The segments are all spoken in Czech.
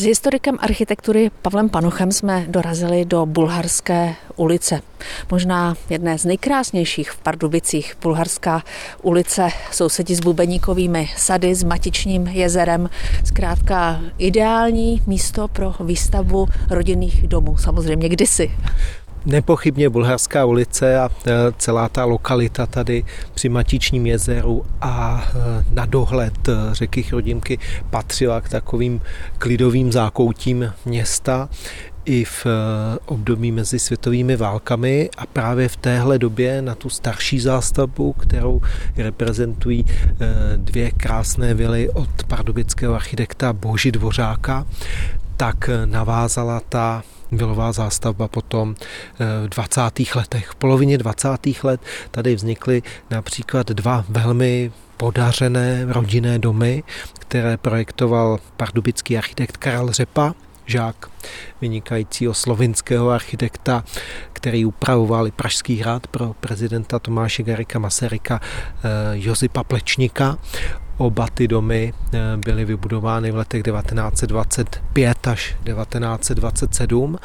S historikem architektury Pavlem Panochem jsme dorazili do Bulharské ulice. Možná jedné z nejkrásnějších v Pardubicích. Bulharská ulice sousedí s bubeníkovými sady, s Matičním jezerem. Zkrátka ideální místo pro výstavbu rodinných domů, samozřejmě kdysi. Nepochybně Bulharská ulice a e, celá ta lokalita tady při Matičním jezeru a e, na dohled e, řeky Chrudimky patřila k takovým klidovým zákoutím města i v období mezi světovými válkami. A právě v téhle době na tu starší zástavbu, kterou reprezentují dvě krásné vily od pardubického architekta Boži Dvořáka, tak navázala ta vilová zástavba potom eh, v 20. letech. V polovině 20. let tady vznikly například dva velmi podařené rodinné domy, které projektoval pardubický architekt Karel Řepa, žák vynikajícího slovinského architekta, který upravoval i Pražský hrad pro prezidenta Tomáše Garika Masaryka eh, Josipa Plečníka. Oba ty domy eh, byly vybudovány v letech 1925 až 1927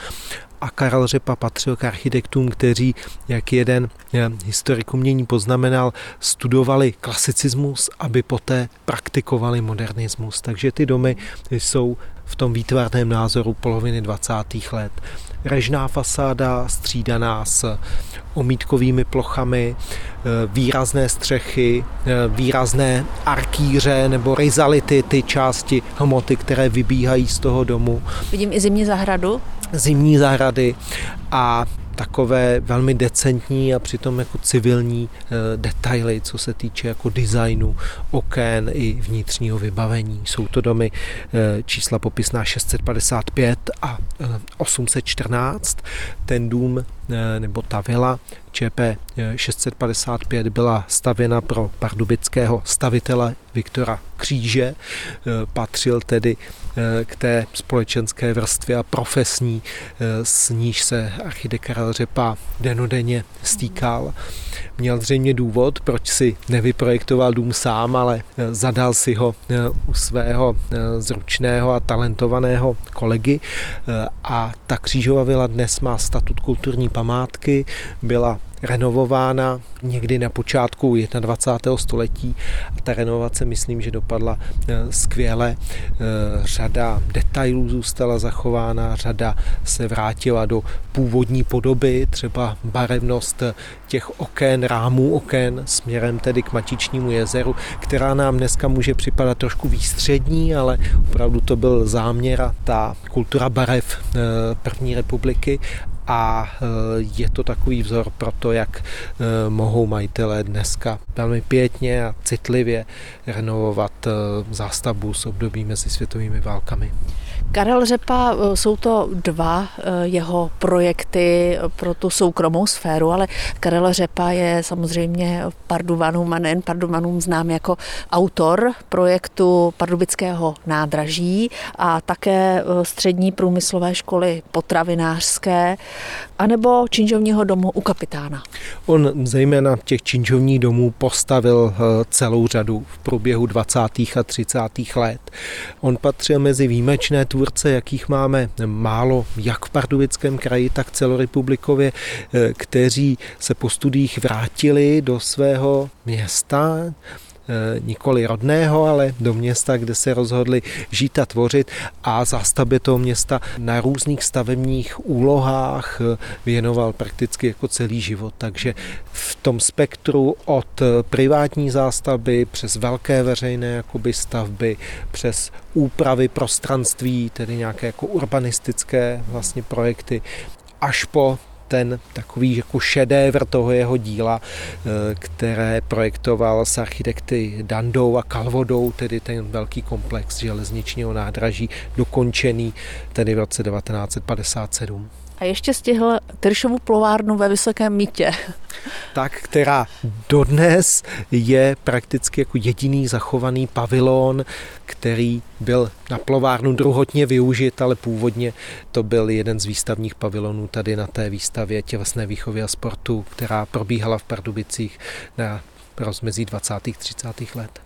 a Karel Řepa patřil k architektům, kteří, jak jeden eh, historik umění poznamenal, studovali klasicismus, aby poté praktikovali modernismus. Takže ty domy jsou v tom výtvarném názoru poloviny 20. let. Režná fasáda střídaná s omítkovými plochami, eh, výrazné střechy, eh, výrazné arkýře nebo rizality, ty části hmoty, které vybíhají z toho domu. Vidím i zimní zahradu. Zimní zahrady a takové velmi decentní a přitom jako civilní e, detaily, co se týče jako designu okén i vnitřního vybavení. Jsou to domy e, čísla popisná 655 a e, 814. Ten dům nebo ta vila ČP 655 byla stavěna pro pardubického stavitele Viktora Kříže. Patřil tedy k té společenské vrstvě a profesní, s níž se architekt Karel Řepa denodenně stýkal. Měl zřejmě důvod, proč si nevyprojektoval dům sám, ale zadal si ho u svého zručného a talentovaného kolegy. A ta křížová vila dnes má statut kulturní památky, byla renovována někdy na počátku 21. století a ta renovace myslím, že dopadla eh, skvěle. Eh, řada detailů zůstala zachována, řada se vrátila do původní podoby, třeba barevnost těch okén, rámů okén směrem tedy k Matičnímu jezeru, která nám dneska může připadat trošku výstřední, ale opravdu to byl záměr a ta kultura barev eh, první republiky a eh, je to takový vzor pro to, jak eh, mohou majitelé dneska velmi pětně a citlivě renovovat eh, zástavbu s období mezi světovými válkami. Karel Řepa, jsou to dva jeho projekty pro tu soukromou sféru, ale Karel Řepa je samozřejmě Parduvanům a nejen Parduvanům znám jako autor projektu Pardubického nádraží a také střední průmyslové školy potravinářské anebo činžovního domu u kapitána. On zejména těch činžovních domů postavil eh, celou řadu v průběhu 20. a 30. let. On patřil mezi výjimečné tvůrce, jakých máme málo jak v Pardubickém kraji, tak celorepublikově, eh, kteří se po studiích vrátili do svého města, nikoli rodného, ale do města, kde se rozhodli žít a tvořit a zástavbě toho města na různých stavebních úlohách eh, věnoval prakticky jako celý život. Takže v tom spektru od eh, privátní zástavby přes velké veřejné jakoby stavby, přes úpravy prostranství, tedy nějaké jako urbanistické vlastně projekty, až po ten takový jako šedévr toho jeho díla, eh, které projektoval s architekty Dandou a Kalvodou, tedy ten velký komplex železničního nádraží, dokončený tedy v roce 1957. A ještě stihl Tyršovu plovárnu ve Vysokém mítě. Tak, která dodnes je prakticky jako jediný zachovaný pavilon, který byl na plovárnu druhotně využit, ale původně to byl jeden z výstavních pavilonů tady na té výstavě tělesné výchovy a sportu, která probíhala v Pardubicích na rozmezí 20. 30. let.